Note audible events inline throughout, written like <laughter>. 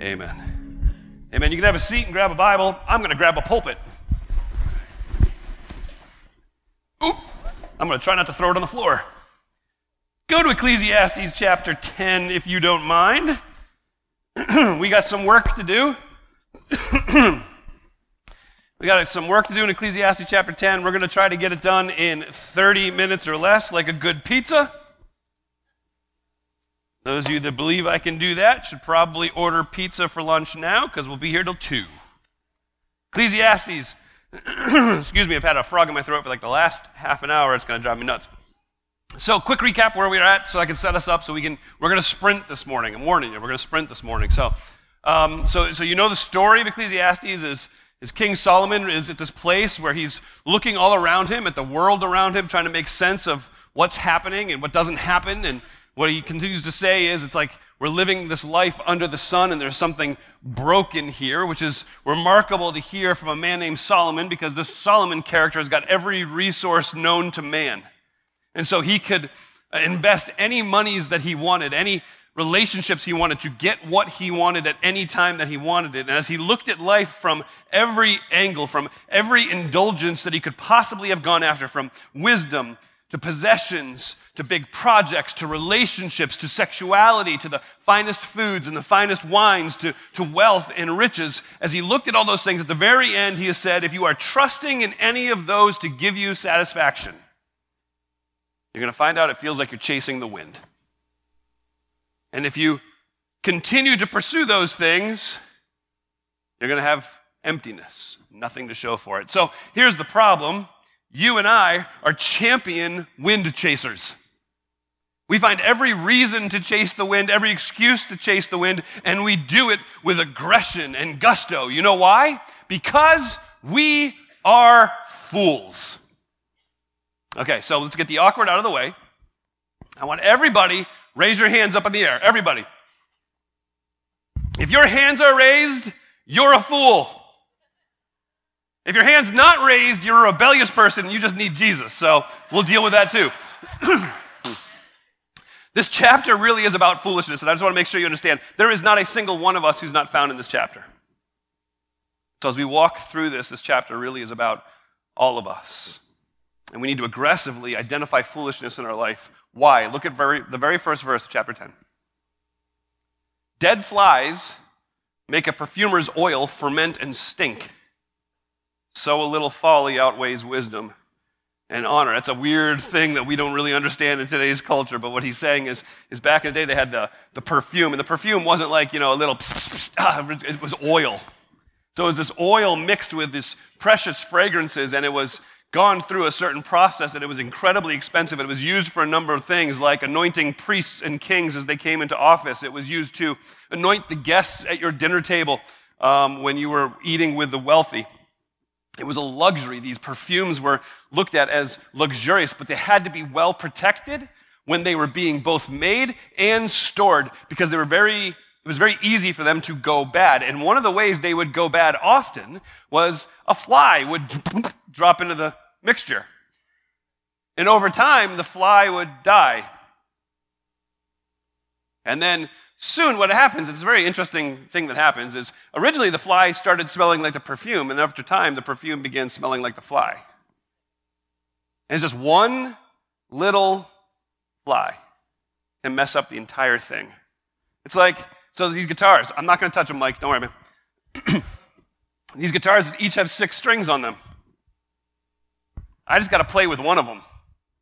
Amen. Amen. You can have a seat and grab a Bible. I'm going to grab a pulpit. Oop. I'm going to try not to throw it on the floor. Go to Ecclesiastes chapter 10 if you don't mind. <clears throat> we got some work to do. <clears throat> we got some work to do in Ecclesiastes chapter 10. We're going to try to get it done in 30 minutes or less, like a good pizza. Those of you that believe I can do that should probably order pizza for lunch now because we'll be here till 2. Ecclesiastes, <clears throat> excuse me, I've had a frog in my throat for like the last half an hour. It's going to drive me nuts. So, quick recap where we're at so I can set us up so we can, we're going to sprint this morning. I'm warning you, we're going to sprint this morning. So, um, so, so you know the story of Ecclesiastes is, is King Solomon is at this place where he's looking all around him at the world around him, trying to make sense of what's happening and what doesn't happen and what he continues to say is it's like we're living this life under the sun and there's something broken here, which is remarkable to hear from a man named Solomon because this Solomon character has got every resource known to man. And so he could uh, invest any monies that he wanted, any relationships he wanted to get what he wanted at any time that he wanted it. And as he looked at life from every angle, from every indulgence that he could possibly have gone after, from wisdom to possessions, to big projects, to relationships, to sexuality, to the finest foods and the finest wines, to, to wealth and riches. As he looked at all those things, at the very end, he has said, if you are trusting in any of those to give you satisfaction, you're going to find out it feels like you're chasing the wind. And if you continue to pursue those things, you're going to have emptiness, nothing to show for it. So here's the problem you and I are champion wind chasers. We find every reason to chase the wind, every excuse to chase the wind, and we do it with aggression and gusto. You know why? Because we are fools. Okay, so let's get the awkward out of the way. I want everybody raise your hands up in the air. Everybody. If your hands are raised, you're a fool. If your hand's not raised, you're a rebellious person you just need Jesus. So we'll deal with that too. <clears throat> this chapter really is about foolishness, and I just want to make sure you understand there is not a single one of us who's not found in this chapter. So as we walk through this, this chapter really is about all of us. And we need to aggressively identify foolishness in our life. Why? Look at very, the very first verse of chapter 10. Dead flies make a perfumer's oil ferment and stink so a little folly outweighs wisdom and honor. That's a weird thing that we don't really understand in today's culture, but what he's saying is, is back in the day they had the, the perfume, and the perfume wasn't like, you know, a little, <laughs> ah, it was oil. So it was this oil mixed with these precious fragrances, and it was gone through a certain process, and it was incredibly expensive. It was used for a number of things, like anointing priests and kings as they came into office. It was used to anoint the guests at your dinner table um, when you were eating with the wealthy. It was a luxury. These perfumes were looked at as luxurious, but they had to be well protected when they were being both made and stored because they were very, it was very easy for them to go bad. And one of the ways they would go bad often was a fly would <laughs> drop into the mixture. And over time, the fly would die. And then soon what happens, it's a very interesting thing that happens, is originally the fly started smelling like the perfume, and after time, the perfume began smelling like the fly. And it's just one little fly can mess up the entire thing. It's like, so these guitars, I'm not going to touch them, Mike, don't worry, man. <clears throat> these guitars each have six strings on them. I just got to play with one of them.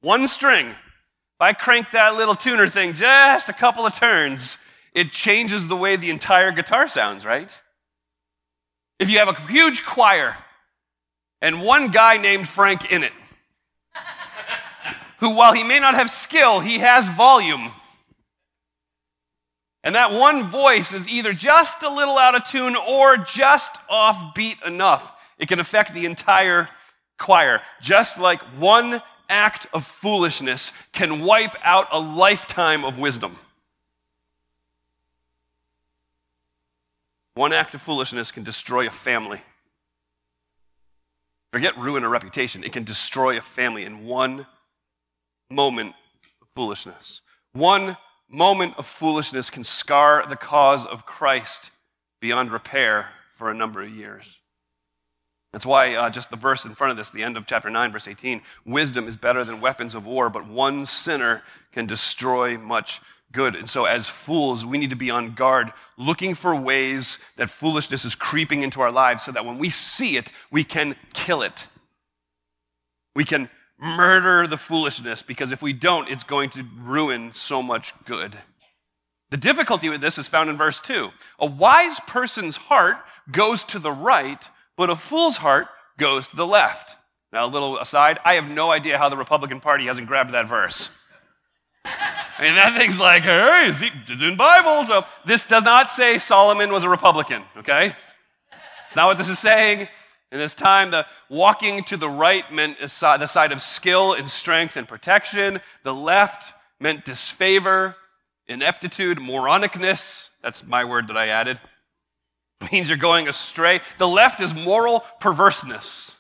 One string. If I crank that little tuner thing just a couple of turns, it changes the way the entire guitar sounds, right? If you have a huge choir and one guy named Frank in it, who, while he may not have skill, he has volume. And that one voice is either just a little out of tune or just offbeat enough. It can affect the entire choir, just like one act of foolishness can wipe out a lifetime of wisdom. One act of foolishness can destroy a family. Forget ruin a reputation, it can destroy a family in one moment of foolishness. One moment of foolishness can scar the cause of Christ beyond repair for a number of years. That's why uh, just the verse in front of this, the end of chapter 9, verse 18 wisdom is better than weapons of war, but one sinner can destroy much good. And so, as fools, we need to be on guard, looking for ways that foolishness is creeping into our lives so that when we see it, we can kill it. We can murder the foolishness because if we don't, it's going to ruin so much good. The difficulty with this is found in verse 2. A wise person's heart goes to the right but a fool's heart goes to the left. Now, a little aside, I have no idea how the Republican Party hasn't grabbed that verse. Mean, that thing's like, hey, it's in Bible. So this does not say Solomon was a Republican, okay? It's not what this is saying. In this time, the walking to the right meant the side of skill and strength and protection. The left meant disfavor, ineptitude, moronicness. That's my word that I added <laughs> means you're going astray. The left is moral perverseness.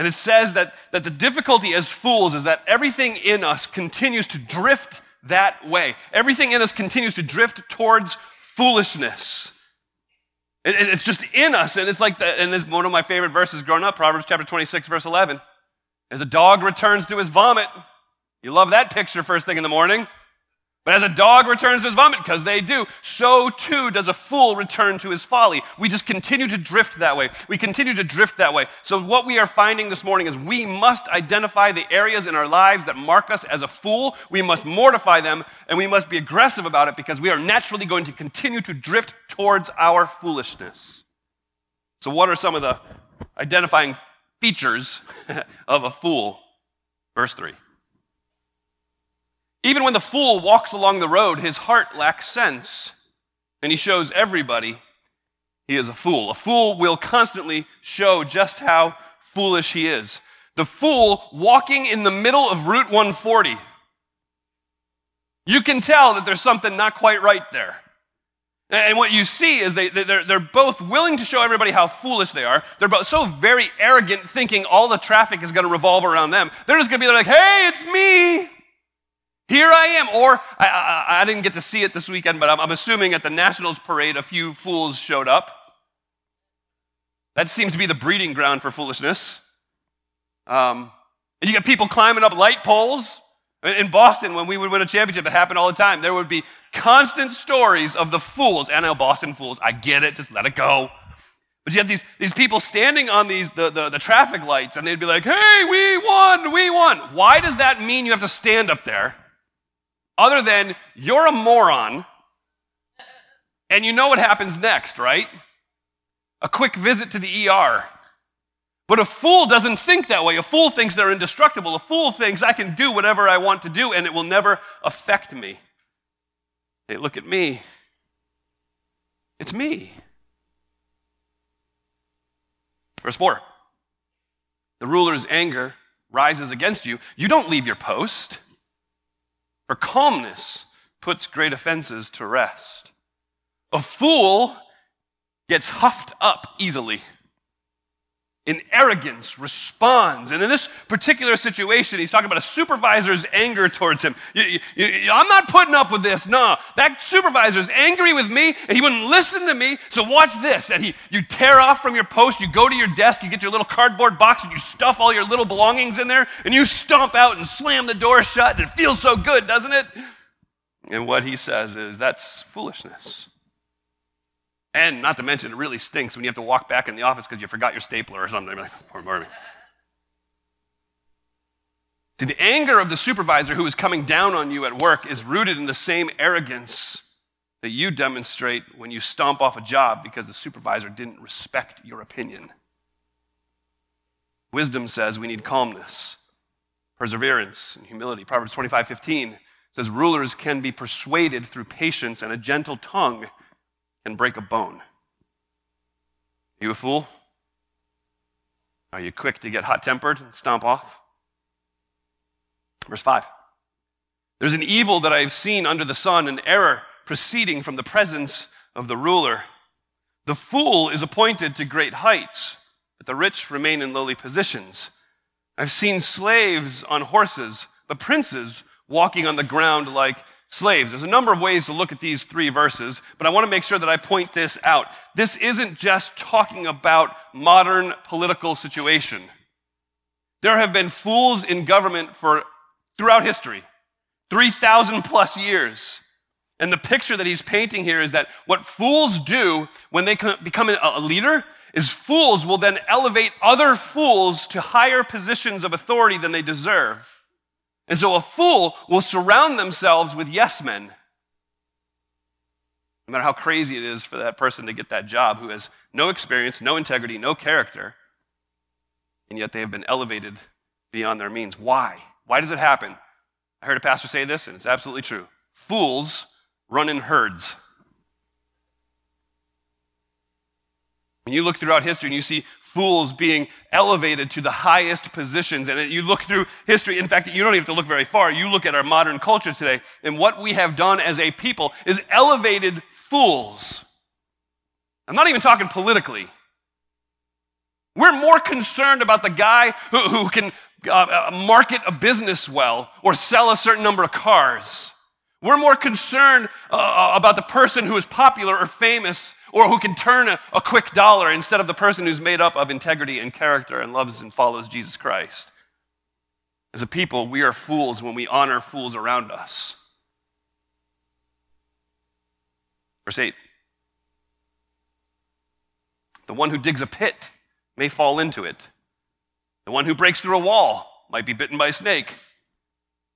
And it says that, that the difficulty as fools is that everything in us continues to drift that way. Everything in us continues to drift towards foolishness. It, it, it's just in us. And it's like, the, and it's one of my favorite verses growing up, Proverbs chapter 26, verse 11. As a dog returns to his vomit, you love that picture first thing in the morning. But as a dog returns to his vomit, because they do, so too does a fool return to his folly. We just continue to drift that way. We continue to drift that way. So, what we are finding this morning is we must identify the areas in our lives that mark us as a fool. We must mortify them, and we must be aggressive about it because we are naturally going to continue to drift towards our foolishness. So, what are some of the identifying features <laughs> of a fool? Verse 3. Even when the fool walks along the road, his heart lacks sense, and he shows everybody he is a fool. A fool will constantly show just how foolish he is. The fool walking in the middle of Route 140. You can tell that there's something not quite right there. And what you see is they, they're, they're both willing to show everybody how foolish they are. They're both so very arrogant, thinking all the traffic is going to revolve around them. They're just going to be there like, hey, it's me. Here I am. Or I, I, I, didn't get to see it this weekend, but I'm, I'm assuming at the Nationals parade, a few fools showed up. That seems to be the breeding ground for foolishness. Um, you got people climbing up light poles. In Boston, when we would win a championship, it happened all the time. There would be constant stories of the fools. And now Boston fools. I get it. Just let it go. But you have these, these people standing on these the, the, the traffic lights, and they'd be like, hey, we won, we won. Why does that mean you have to stand up there? Other than you're a moron and you know what happens next, right? A quick visit to the ER. But a fool doesn't think that way. A fool thinks they're indestructible. A fool thinks I can do whatever I want to do and it will never affect me. Hey, look at me. It's me. Verse 4 The ruler's anger rises against you. You don't leave your post. For calmness puts great offenses to rest. A fool gets huffed up easily. In arrogance, responds. And in this particular situation, he's talking about a supervisor's anger towards him. You, you, you, I'm not putting up with this. No, that supervisor's angry with me, and he wouldn't listen to me. So watch this. And he, you tear off from your post, you go to your desk, you get your little cardboard box, and you stuff all your little belongings in there, and you stomp out and slam the door shut, and it feels so good, doesn't it? And what he says is that's foolishness. And not to mention, it really stinks when you have to walk back in the office because you forgot your stapler or something. Like, <laughs> poor Marvin. See, the anger of the supervisor who is coming down on you at work is rooted in the same arrogance that you demonstrate when you stomp off a job because the supervisor didn't respect your opinion. Wisdom says we need calmness, perseverance, and humility. Proverbs 25 15 says, Rulers can be persuaded through patience and a gentle tongue can break a bone. Are you a fool? Are you quick to get hot tempered and stomp off? Verse 5. There's an evil that I've seen under the sun, an error proceeding from the presence of the ruler. The fool is appointed to great heights, but the rich remain in lowly positions. I've seen slaves on horses, but princes walking on the ground like slaves. There's a number of ways to look at these three verses, but I want to make sure that I point this out. This isn't just talking about modern political situation. There have been fools in government for throughout history, 3,000 plus years. And the picture that he's painting here is that what fools do when they become a leader is fools will then elevate other fools to higher positions of authority than they deserve. And so a fool will surround themselves with yes men. No matter how crazy it is for that person to get that job who has no experience, no integrity, no character, and yet they have been elevated beyond their means. Why? Why does it happen? I heard a pastor say this, and it's absolutely true. Fools run in herds. When you look throughout history and you see fools being elevated to the highest positions, and you look through history, in fact, you don't even have to look very far. You look at our modern culture today, and what we have done as a people is elevated fools. I'm not even talking politically. We're more concerned about the guy who, who can uh, uh, market a business well or sell a certain number of cars. We're more concerned uh, uh, about the person who is popular or famous or who can turn a, a quick dollar instead of the person who's made up of integrity and character and loves and follows Jesus Christ. As a people, we are fools when we honor fools around us. Verse 8 The one who digs a pit may fall into it. The one who breaks through a wall might be bitten by a snake.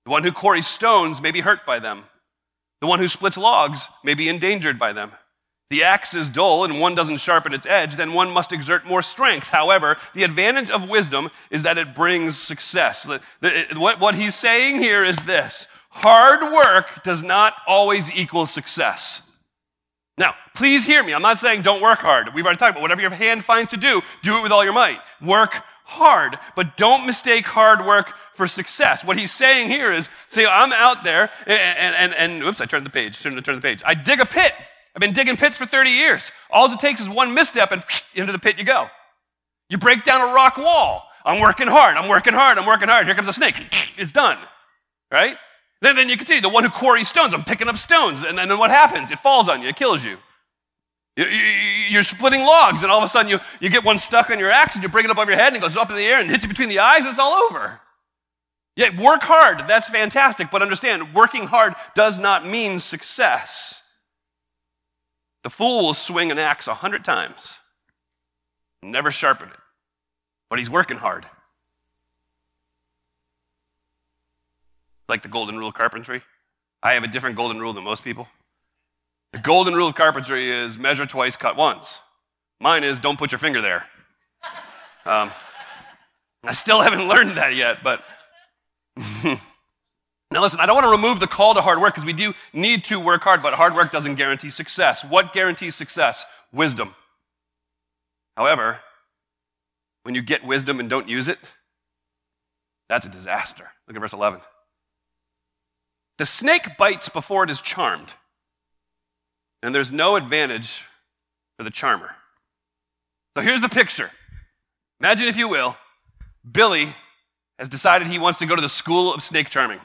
The one who quarries stones may be hurt by them. The one who splits logs may be endangered by them. The axe is dull and one doesn't sharpen its edge, then one must exert more strength. However, the advantage of wisdom is that it brings success. What he's saying here is this hard work does not always equal success. Now, please hear me. I'm not saying don't work hard. We've already talked about whatever your hand finds to do, do it with all your might. Work hard, but don't mistake hard work for success. What he's saying here is, say, I'm out there and, and, and, oops, I turned the page, turned, turned the page. I dig a pit. I've been digging pits for 30 years. All it takes is one misstep and <sniffs> into the pit you go. You break down a rock wall. I'm working hard. I'm working hard. I'm working hard. Here comes a snake. <sniffs> It's done. Right? Then, then you continue. The one who quarries stones, I'm picking up stones. And, then what happens? It falls on you, it kills you. You're splitting logs, and all of a sudden you, you get one stuck on your axe, and you bring it up over your head, and it goes up in the air and hits you between the eyes, and it's all over. Yeah, work hard, that's fantastic, but understand, working hard does not mean success. The fool will swing an axe a hundred times, never sharpen it, but he's working hard. like the golden rule of carpentry. I have a different golden rule than most people. The golden rule of carpentry is measure twice, cut once. Mine is don't put your finger there. Um, I still haven't learned that yet, but. <laughs> now, listen, I don't want to remove the call to hard work because we do need to work hard, but hard work doesn't guarantee success. What guarantees success? Wisdom. However, when you get wisdom and don't use it, that's a disaster. Look at verse 11. The snake bites before it is charmed, and there's no advantage for the charmer. So here's the picture. Imagine, if you will, Billy has decided he wants to go to the school of snake charming.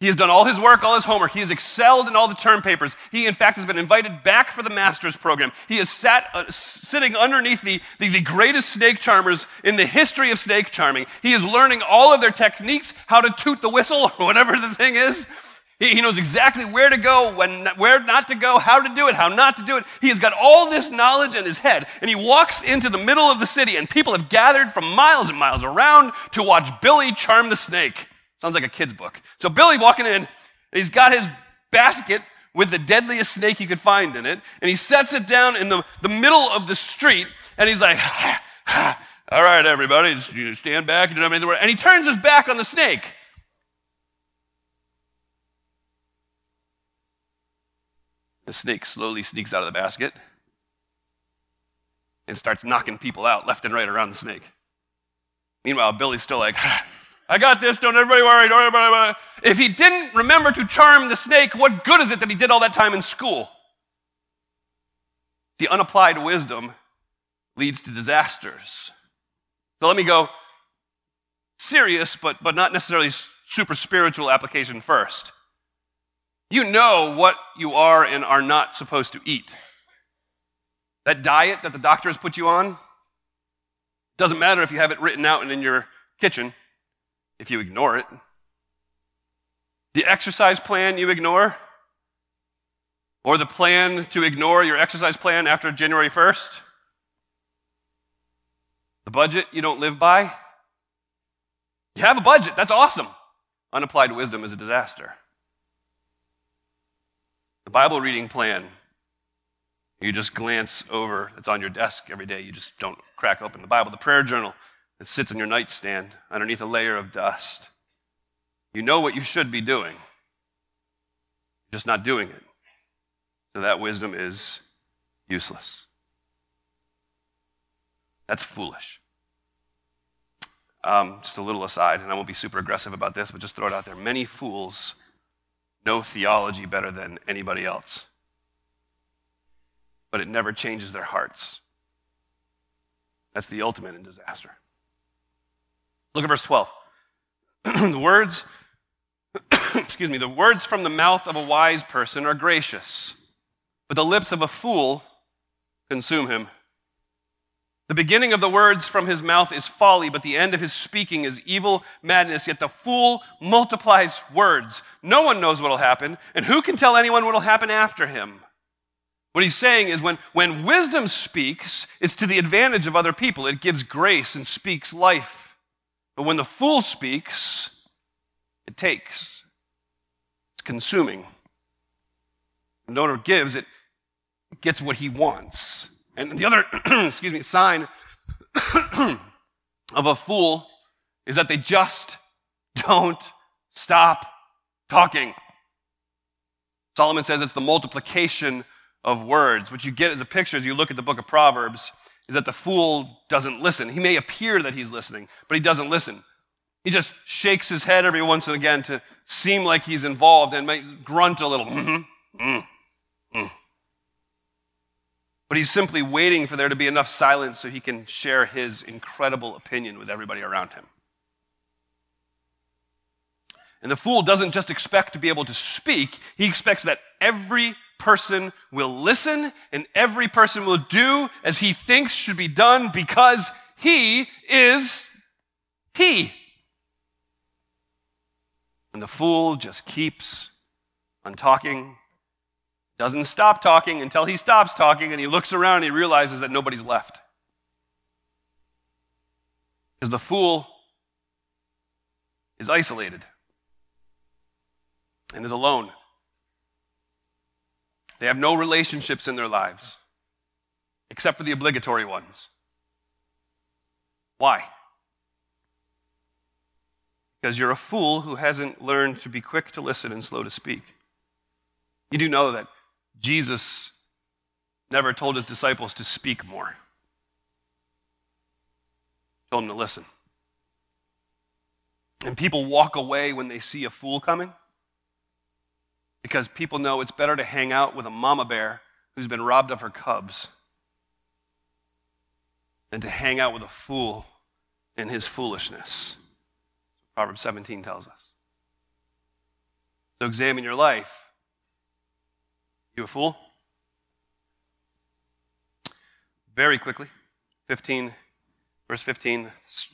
He has done all his work, all his homework. He has excelled in all the term papers. He, in fact, has been invited back for the master's program. He is sat, uh, sitting underneath the, the, the greatest snake charmers in the history of snake charming. He is learning all of their techniques, how to toot the whistle, <laughs> or whatever the thing is. He, he knows exactly where to go, when, where not to go, how to do it, how not to do it. He has got all this knowledge in his head. And he walks into the middle of the city, and people have gathered from miles and miles around to watch Billy charm the snake. Sounds like a kid's book. So Billy walking in, he's got his basket with the deadliest snake he could find in it, and he sets it down in the, the middle of the street, and he's like, <laughs> all right, everybody, just you stand back, word." and he turns his back on the snake. The snake slowly sneaks out of the basket and starts knocking people out left and right around the snake. Meanwhile, Billy's still like, <laughs> I got this, don't everybody worry, don't everybody worry. If he didn't remember to charm the snake, what good is it that he did all that time in school? The unapplied wisdom leads to disasters. So let me go serious, but, but not necessarily super spiritual application first. You know what you are and are not supposed to eat. That diet that the doctor has put you on doesn't matter if you have it written out and in your kitchen if you ignore it. The exercise plan you ignore, or the plan to ignore your exercise plan after January 1st, the budget you don't live by. You have a budget, that's awesome. Unapplied wisdom is a disaster. The Bible reading plan, you just glance over, it's on your desk every day, you just don't crack open the Bible. The prayer journal, it sits on your nightstand underneath a layer of dust. You know what you should be doing, you're just not doing it. So that wisdom is useless. That's foolish. Um, just a little aside, and I won't be super aggressive about this, but just throw it out there. Many fools know theology better than anybody else, but it never changes their hearts. That's the ultimate in disaster. Look at verse 12. <clears throat> the words, <coughs> excuse me, the words from the mouth of a wise person are gracious, but the lips of a fool consume him. The beginning of the words from his mouth is folly, but the end of his speaking is evil madness. Yet the fool multiplies words. No one knows what will happen, and who can tell anyone what will happen after him? What he's saying is when, when wisdom speaks, it's to the advantage of other people. It gives grace and speaks life. But when the fool speaks, it takes. It's consuming. The owner gives, it gets what he wants. And the other, <clears throat> excuse me, sign <coughs> of a fool is that they just don't stop talking. Solomon says it's the multiplication of words. What you get as a picture as you look at the book of Proverbs is that the fool doesn't listen. He may appear that he's listening, but he doesn't listen. He just shakes his head every once and again to seem like he's involved and might grunt a little. Mm-hmm, mm, mm. But he's simply waiting for there to be enough silence so he can share his incredible opinion with everybody around him. And the fool doesn't just expect to be able to speak, he expects that every person will listen and every person will do as he thinks should be done because he is he. And the fool just keeps on talking doesn't stop talking until he stops talking and he looks around and he realizes that nobody's left. Because the fool is isolated and is alone. They have no relationships in their lives except for the obligatory ones. Why? Because you're a fool who hasn't learned to be quick to listen and slow to speak. You do know that Jesus never told his disciples to speak more. He told them to listen. And people walk away when they see a fool coming because people know it's better to hang out with a mama bear who's been robbed of her cubs than to hang out with a fool in his foolishness. Proverbs 17 tells us. So examine your life you a fool? Very quickly, 15, verse 15.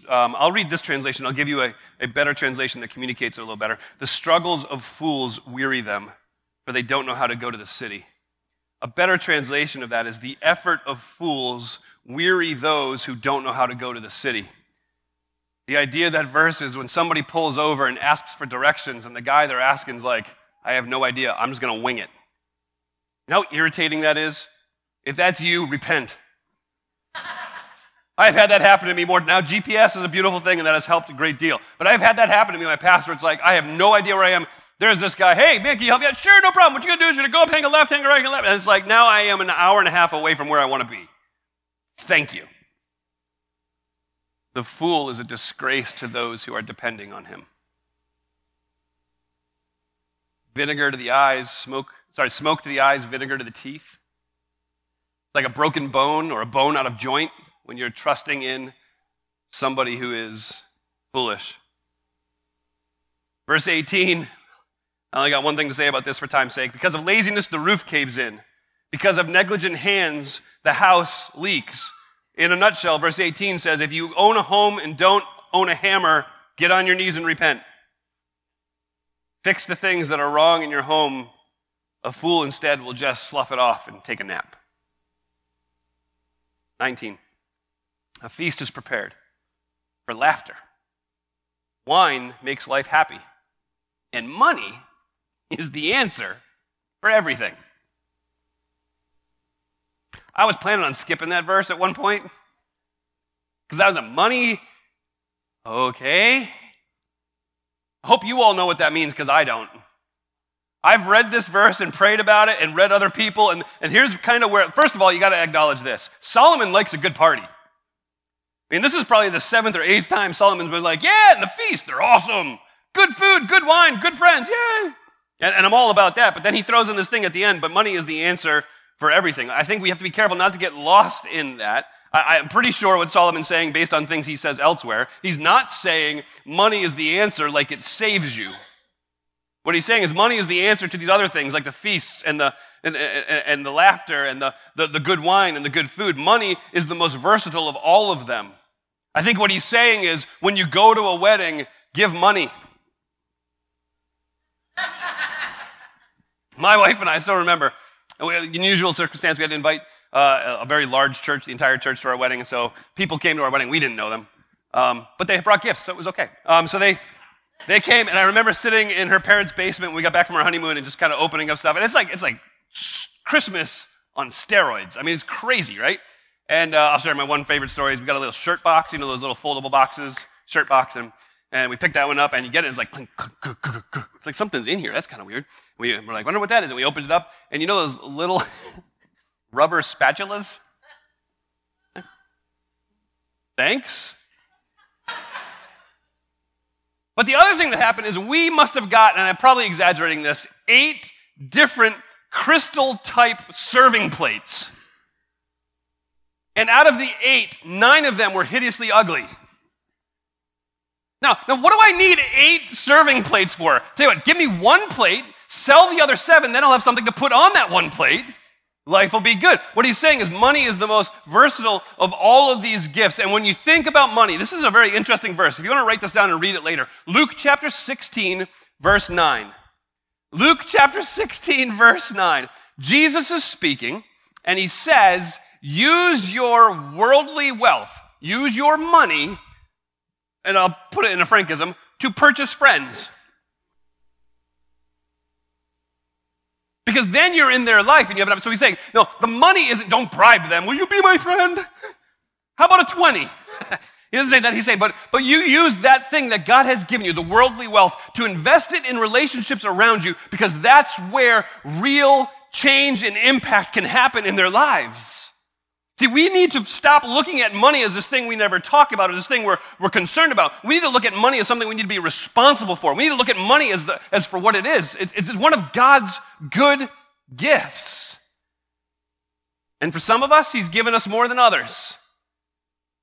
Um, I'll read this translation. I'll give you a, a better translation that communicates it a little better. The struggles of fools weary them, for they don't know how to go to the city. A better translation of that is the effort of fools weary those who don't know how to go to the city. The idea of that verse is when somebody pulls over and asks for directions, and the guy they're asking is like, I have no idea, I'm just going to wing it. You know how irritating that is? If that's you, repent. I've had that happen to me more. Now, GPS is a beautiful thing, and that has helped a great deal. But I've had that happen to me. My pastor, it's like, I have no idea where I am. There's this guy, hey, man, can you help me out? Sure, no problem. What you're gonna do is you're gonna go up, hang a left, hang a right, hang a left. And it's like, now I am an hour and a half away from where I wanna be. Thank you. The fool is a disgrace to those who are depending on him. Vinegar to the eyes, smoke Sorry, smoke to the eyes, vinegar to the teeth. Like a broken bone or a bone out of joint when you're trusting in somebody who is foolish. Verse 18 I only got one thing to say about this for time's sake. Because of laziness, the roof caves in. Because of negligent hands, the house leaks. In a nutshell, verse 18 says if you own a home and don't own a hammer, get on your knees and repent. Fix the things that are wrong in your home. A fool instead will just slough it off and take a nap. 19. A feast is prepared for laughter. Wine makes life happy. And money is the answer for everything. I was planning on skipping that verse at one point because that was a money. Okay. I hope you all know what that means because I don't. I've read this verse and prayed about it and read other people, and, and here's kind of where, first of all, you got to acknowledge this Solomon likes a good party. I mean, this is probably the seventh or eighth time Solomon's been like, yeah, and the feast, they're awesome. Good food, good wine, good friends, yay. And, and I'm all about that. But then he throws in this thing at the end, but money is the answer for everything. I think we have to be careful not to get lost in that. I, I'm pretty sure what Solomon's saying based on things he says elsewhere. He's not saying money is the answer like it saves you. What he's saying is money is the answer to these other things like the feasts and the, and, and, and, the laughter and the, the, the good wine and the good food. Money is the most versatile of all of them. I think what he's saying is when you go to a wedding, give money. <laughs> My wife and I still remember, in unusual circumstance, we had to invite uh, a very large church, the entire church, to our wedding. And so people came to our wedding. We didn't know them. Um, but they brought gifts, so it was okay. Um, so they, they came, and I remember sitting in her parents' basement when we got back from our honeymoon and just kind of opening up stuff. And it's like, it's like Christmas on steroids. I mean, it's crazy, right? And uh, I'll share my one favorite story is we got a little shirt box, you know, those little foldable boxes, shirt box, and and we picked that one up, and you get it, it's like, clink, clink, clink, it's like something's in here. That's kind of weird. We, we're like, wonder what that is. And we opened it up, and you know those little <laughs> rubber spatulas? Thanks. But the other thing that happened is we must have gotten, and I'm probably exaggerating this, eight different crystal type serving plates. And out of the eight, nine of them were hideously ugly. Now, now what do I need eight serving plates for? Tell you what, give me one plate, sell the other seven, then I'll have something to put on that one plate. Life will be good. What he's saying is money is the most versatile of all of these gifts. And when you think about money, this is a very interesting verse. If you want to write this down and read it later, Luke chapter 16, verse 9. Luke chapter 16, verse 9. Jesus is speaking, and he says, Use your worldly wealth, use your money and I'll put it in a Frankism, to purchase friends. Because then you're in their life and you have it. So he's saying, no, the money isn't, don't bribe them. Will you be my friend? How about a 20? <laughs> he doesn't say that. He's saying, but, but you use that thing that God has given you, the worldly wealth, to invest it in relationships around you because that's where real change and impact can happen in their lives. See, we need to stop looking at money as this thing we never talk about, as this thing we're, we're concerned about. We need to look at money as something we need to be responsible for. We need to look at money as, the, as for what it is. It, it's one of God's good gifts. And for some of us, He's given us more than others.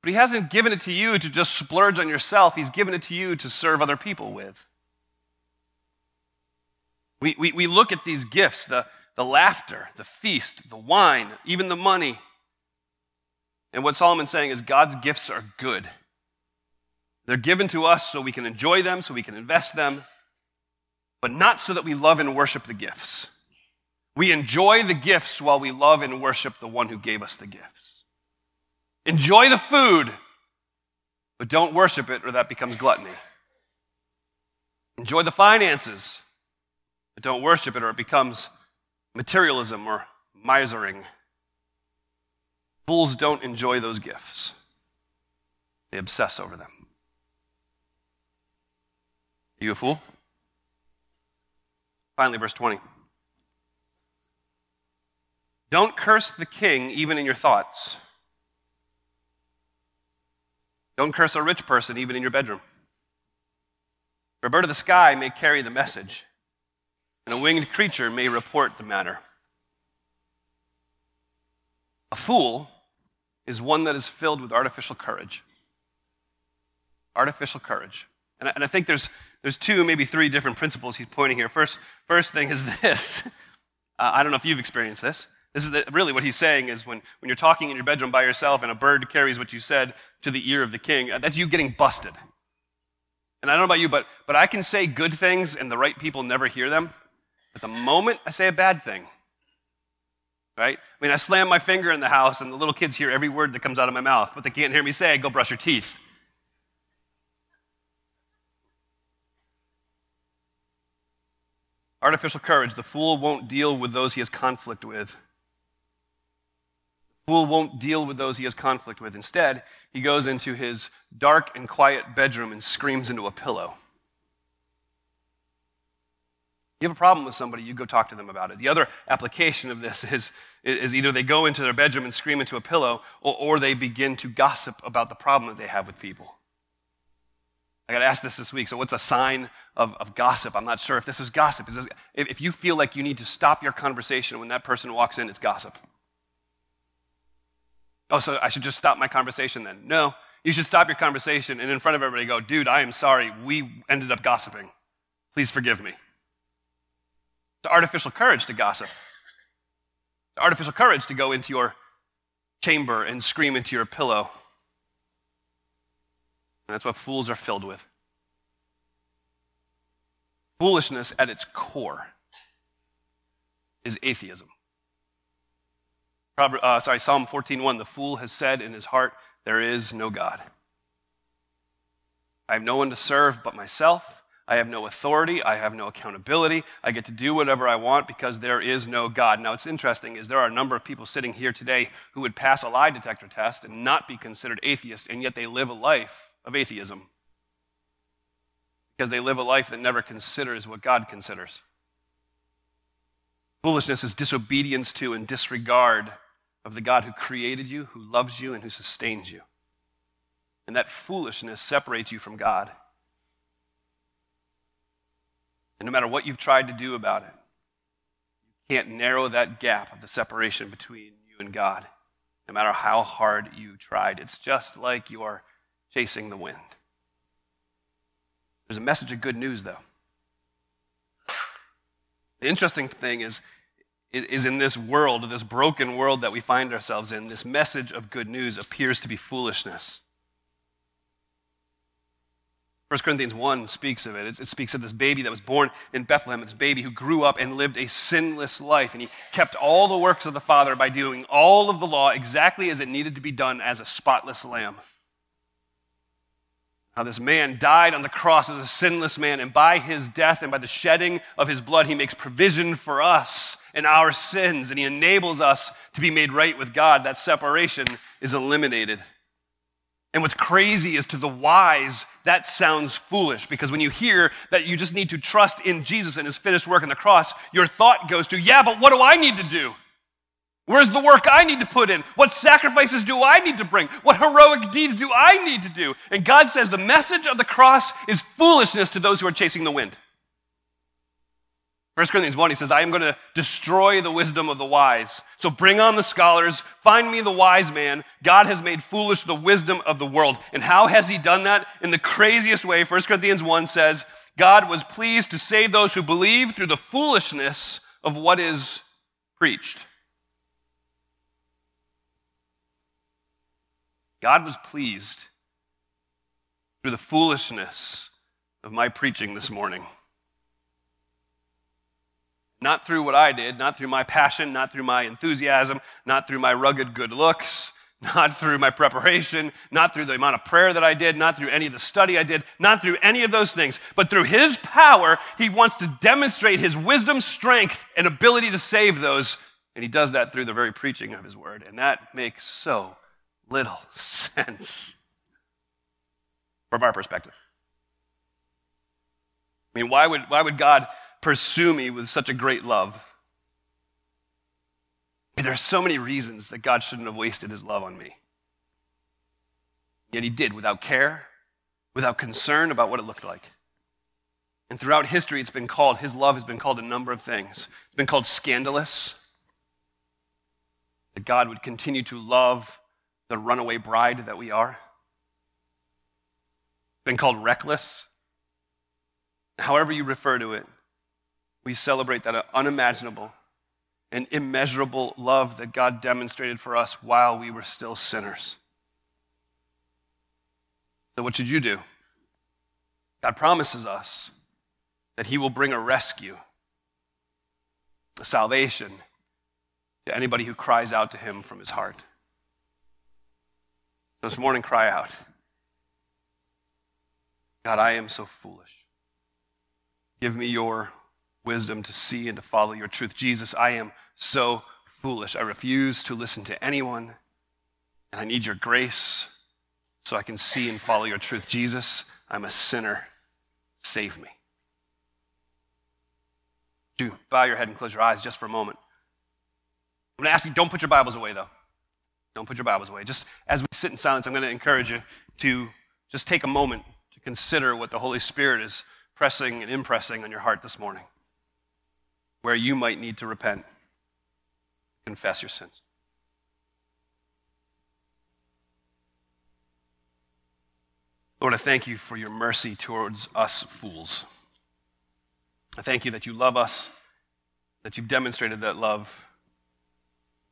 But He hasn't given it to you to just splurge on yourself, He's given it to you to serve other people with. We, we, we look at these gifts the, the laughter, the feast, the wine, even the money and what Solomon's saying is God's gifts are good. They're given to us so we can enjoy them, so we can invest them, but not so that we love and worship the gifts. We enjoy the gifts while we love and worship the one who gave us the gifts. Enjoy the food, but don't worship it or that becomes gluttony. Enjoy the finances, but don't worship it or it becomes materialism or misering. Fools don't enjoy those gifts, they obsess over them. Are you a fool? Finally, verse 20. Don't curse the king even in your thoughts. Don't curse a rich person even in your bedroom. A bird of the sky may carry the message, and a winged creature may report the matter. A fool is one that is filled with artificial courage. Artificial courage. And I, and I think there's, there's two, maybe three different principles he's pointing here. First, first thing is <laughs> this. Uh, I don't know if you've experienced this. This is the, really what he's saying is when, when you're talking in your bedroom by yourself and a bird carries what you said to the ear of the king, uh, that's you getting busted. And I don't know about you, but, but I can say good things and the right people never hear them. But the moment I say a bad thing, right? I mean, I slam my finger in the house and the little kids hear every word that comes out of my mouth, but they can't hear me say, go brush your teeth. Artificial courage. The fool won't deal with those he has conflict with. The fool won't deal with those he has conflict with. Instead, he goes into his dark and quiet bedroom and screams into a pillow. You have a problem with somebody, you go talk to them about it. The other application of this is, is either they go into their bedroom and scream into a pillow, or, or they begin to gossip about the problem that they have with people. I got asked this this week. So, what's a sign of, of gossip? I'm not sure if this is gossip. This, if, if you feel like you need to stop your conversation when that person walks in, it's gossip. Oh, so I should just stop my conversation then? No. You should stop your conversation and in front of everybody go, dude, I am sorry. We ended up gossiping. Please forgive me. It's artificial courage to gossip. It's artificial courage to go into your chamber and scream into your pillow and that's what fools are filled with. Foolishness at its core is atheism. Uh, sorry, Psalm 14:1. The fool has said in his heart, "There is no God." I have no one to serve but myself. I have no authority. I have no accountability. I get to do whatever I want because there is no God. Now, what's interesting is there are a number of people sitting here today who would pass a lie detector test and not be considered atheists, and yet they live a life of atheism because they live a life that never considers what God considers. Foolishness is disobedience to and disregard of the God who created you, who loves you, and who sustains you. And that foolishness separates you from God. And no matter what you've tried to do about it, you can't narrow that gap of the separation between you and God, no matter how hard you tried. It's just like you are chasing the wind. There's a message of good news, though. The interesting thing is, is in this world, this broken world that we find ourselves in, this message of good news appears to be foolishness. 1 Corinthians 1 speaks of it. It speaks of this baby that was born in Bethlehem, this baby who grew up and lived a sinless life. And he kept all the works of the Father by doing all of the law exactly as it needed to be done as a spotless lamb. How this man died on the cross as a sinless man, and by his death and by the shedding of his blood, he makes provision for us and our sins, and he enables us to be made right with God. That separation is eliminated. And what's crazy is to the wise, that sounds foolish because when you hear that you just need to trust in Jesus and his finished work on the cross, your thought goes to, yeah, but what do I need to do? Where's the work I need to put in? What sacrifices do I need to bring? What heroic deeds do I need to do? And God says the message of the cross is foolishness to those who are chasing the wind. 1 Corinthians 1, he says, I am going to destroy the wisdom of the wise. So bring on the scholars, find me the wise man. God has made foolish the wisdom of the world. And how has he done that? In the craziest way. 1 Corinthians 1 says, God was pleased to save those who believe through the foolishness of what is preached. God was pleased through the foolishness of my preaching this morning. Not through what I did, not through my passion, not through my enthusiasm, not through my rugged good looks, <laughs> not through my preparation, not through the amount of prayer that I did, not through any of the study I did, not through any of those things, but through His power, He wants to demonstrate His wisdom, strength, and ability to save those. And He does that through the very preaching of His word. And that makes so little <laughs> sense from our perspective. I mean, why would, why would God pursue me with such a great love? There are so many reasons that God shouldn't have wasted his love on me. Yet he did without care, without concern about what it looked like. And throughout history, it's been called, his love has been called a number of things. It's been called scandalous, that God would continue to love the runaway bride that we are. It's been called reckless. however you refer to it, we celebrate that unimaginable and immeasurable love that God demonstrated for us while we were still sinners. So, what should you do? God promises us that He will bring a rescue, a salvation to anybody who cries out to Him from his heart. So this morning, cry out God, I am so foolish. Give me your wisdom to see and to follow your truth. Jesus, I am so foolish. I refuse to listen to anyone, and I need your grace so I can see and follow your truth. Jesus, I'm a sinner. Save me. Do bow your head and close your eyes just for a moment. I'm going to ask you, don't put your Bibles away, though. Don't put your Bibles away. Just as we sit in silence, I'm going to encourage you to just take a moment to consider what the Holy Spirit is pressing and impressing on your heart this morning, where you might need to repent, confess your sins. Lord, I thank you for your mercy towards us fools. I thank you that you love us, that you've demonstrated that love,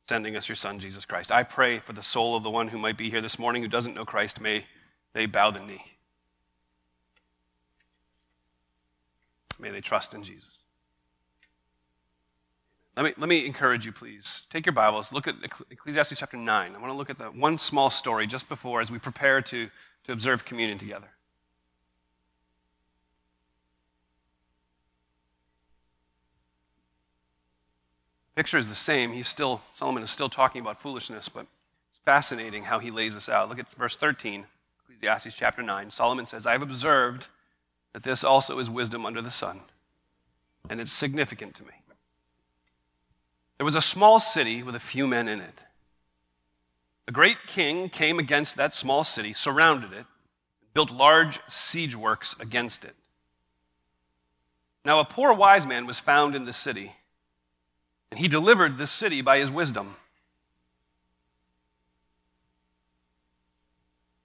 sending us your Son, Jesus Christ. I pray for the soul of the one who might be here this morning who doesn't know Christ. May they bow the knee. May they trust in Jesus. Let me, let me encourage you, please. Take your Bibles, look at Ecclesiastes chapter 9. I want to look at the one small story just before as we prepare to to observe communion together. Picture is the same. He's still, Solomon is still talking about foolishness, but it's fascinating how he lays this out. Look at verse 13, Ecclesiastes chapter 9. Solomon says, I have observed that this also is wisdom under the sun, and it's significant to me. There was a small city with a few men in it. A great king came against that small city, surrounded it, and built large siege works against it. Now, a poor wise man was found in the city, and he delivered the city by his wisdom.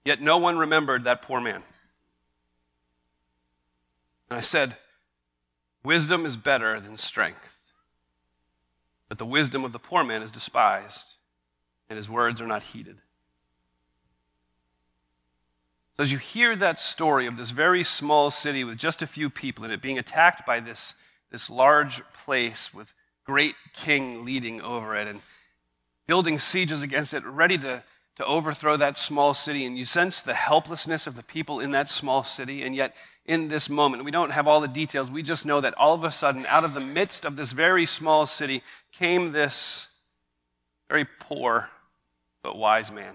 Yet no one remembered that poor man. And I said, Wisdom is better than strength. But the wisdom of the poor man is despised and his words are not heeded. So, as you hear that story of this very small city with just a few people in it being attacked by this, this large place with great king leading over it and building sieges against it, ready to, to overthrow that small city, and you sense the helplessness of the people in that small city, and yet in this moment, we don't have all the details, we just know that all of a sudden, out of the midst of this very small city, came this very poor but wise man.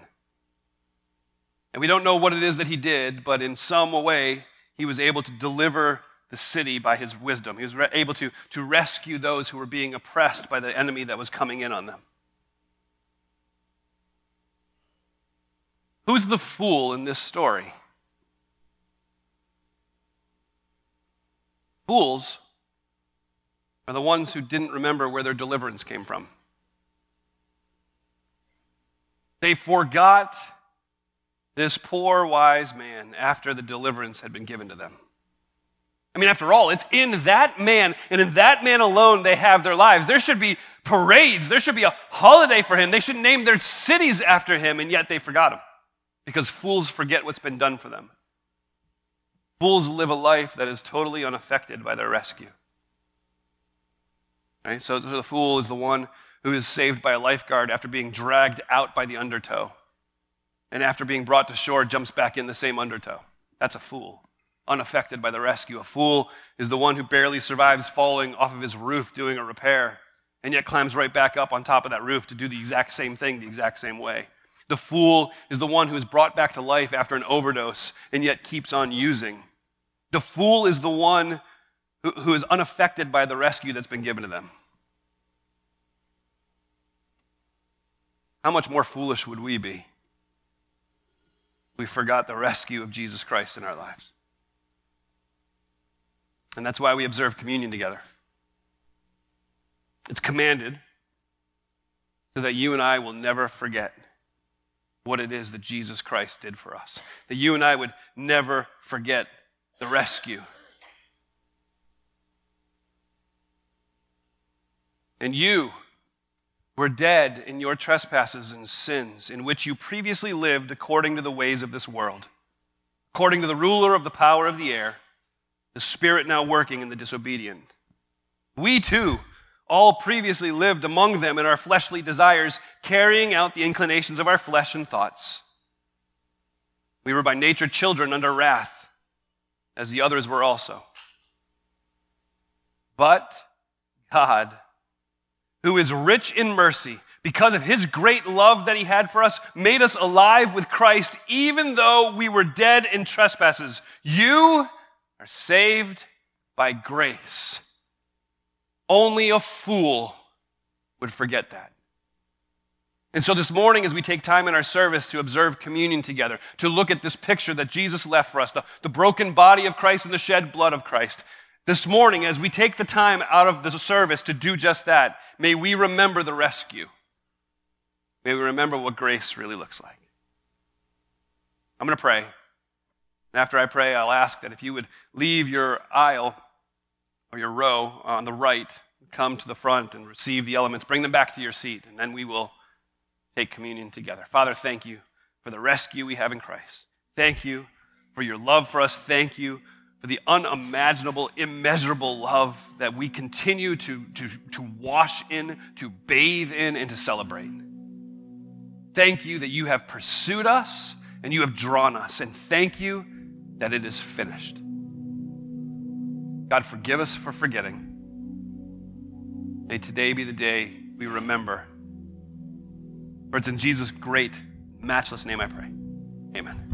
And we don't know what it is that he did, but in some way, he was able to deliver the city by his wisdom. He was able to, to rescue those who were being oppressed by the enemy that was coming in on them. Who's the fool in this story? Fools are the ones who didn't remember where their deliverance came from. They forgot this poor wise man after the deliverance had been given to them. I mean, after all, it's in that man and in that man alone they have their lives. There should be parades, there should be a holiday for him. They should name their cities after him, and yet they forgot him because fools forget what's been done for them. Fools live a life that is totally unaffected by their rescue. Right? So the fool is the one who is saved by a lifeguard after being dragged out by the undertow. And after being brought to shore, jumps back in the same undertow. That's a fool, unaffected by the rescue. A fool is the one who barely survives falling off of his roof doing a repair, and yet climbs right back up on top of that roof to do the exact same thing the exact same way. The fool is the one who is brought back to life after an overdose and yet keeps on using. The fool is the one who, who is unaffected by the rescue that's been given to them. How much more foolish would we be? We forgot the rescue of Jesus Christ in our lives. And that's why we observe communion together. It's commanded so that you and I will never forget what it is that Jesus Christ did for us. That you and I would never forget the rescue. And you were dead in your trespasses and sins, in which you previously lived according to the ways of this world, according to the ruler of the power of the air, the spirit now working in the disobedient. We too all previously lived among them in our fleshly desires, carrying out the inclinations of our flesh and thoughts. We were by nature children under wrath, as the others were also. But God, who is rich in mercy, because of his great love that he had for us, made us alive with Christ, even though we were dead in trespasses. You are saved by grace. Only a fool would forget that. And so this morning, as we take time in our service to observe communion together, to look at this picture that Jesus left for us, the, the broken body of Christ and the shed blood of Christ, this morning, as we take the time out of the service to do just that, may we remember the rescue. May we remember what grace really looks like. I'm going to pray. After I pray, I'll ask that if you would leave your aisle or your row on the right, come to the front and receive the elements, bring them back to your seat, and then we will take communion together. Father, thank you for the rescue we have in Christ. Thank you for your love for us. Thank you for the unimaginable, immeasurable love that we continue to, to, to wash in, to bathe in, and to celebrate. Thank you that you have pursued us and you have drawn us. And thank you that it is finished. God, forgive us for forgetting. May today be the day we remember. For it's in Jesus' great, matchless name I pray. Amen.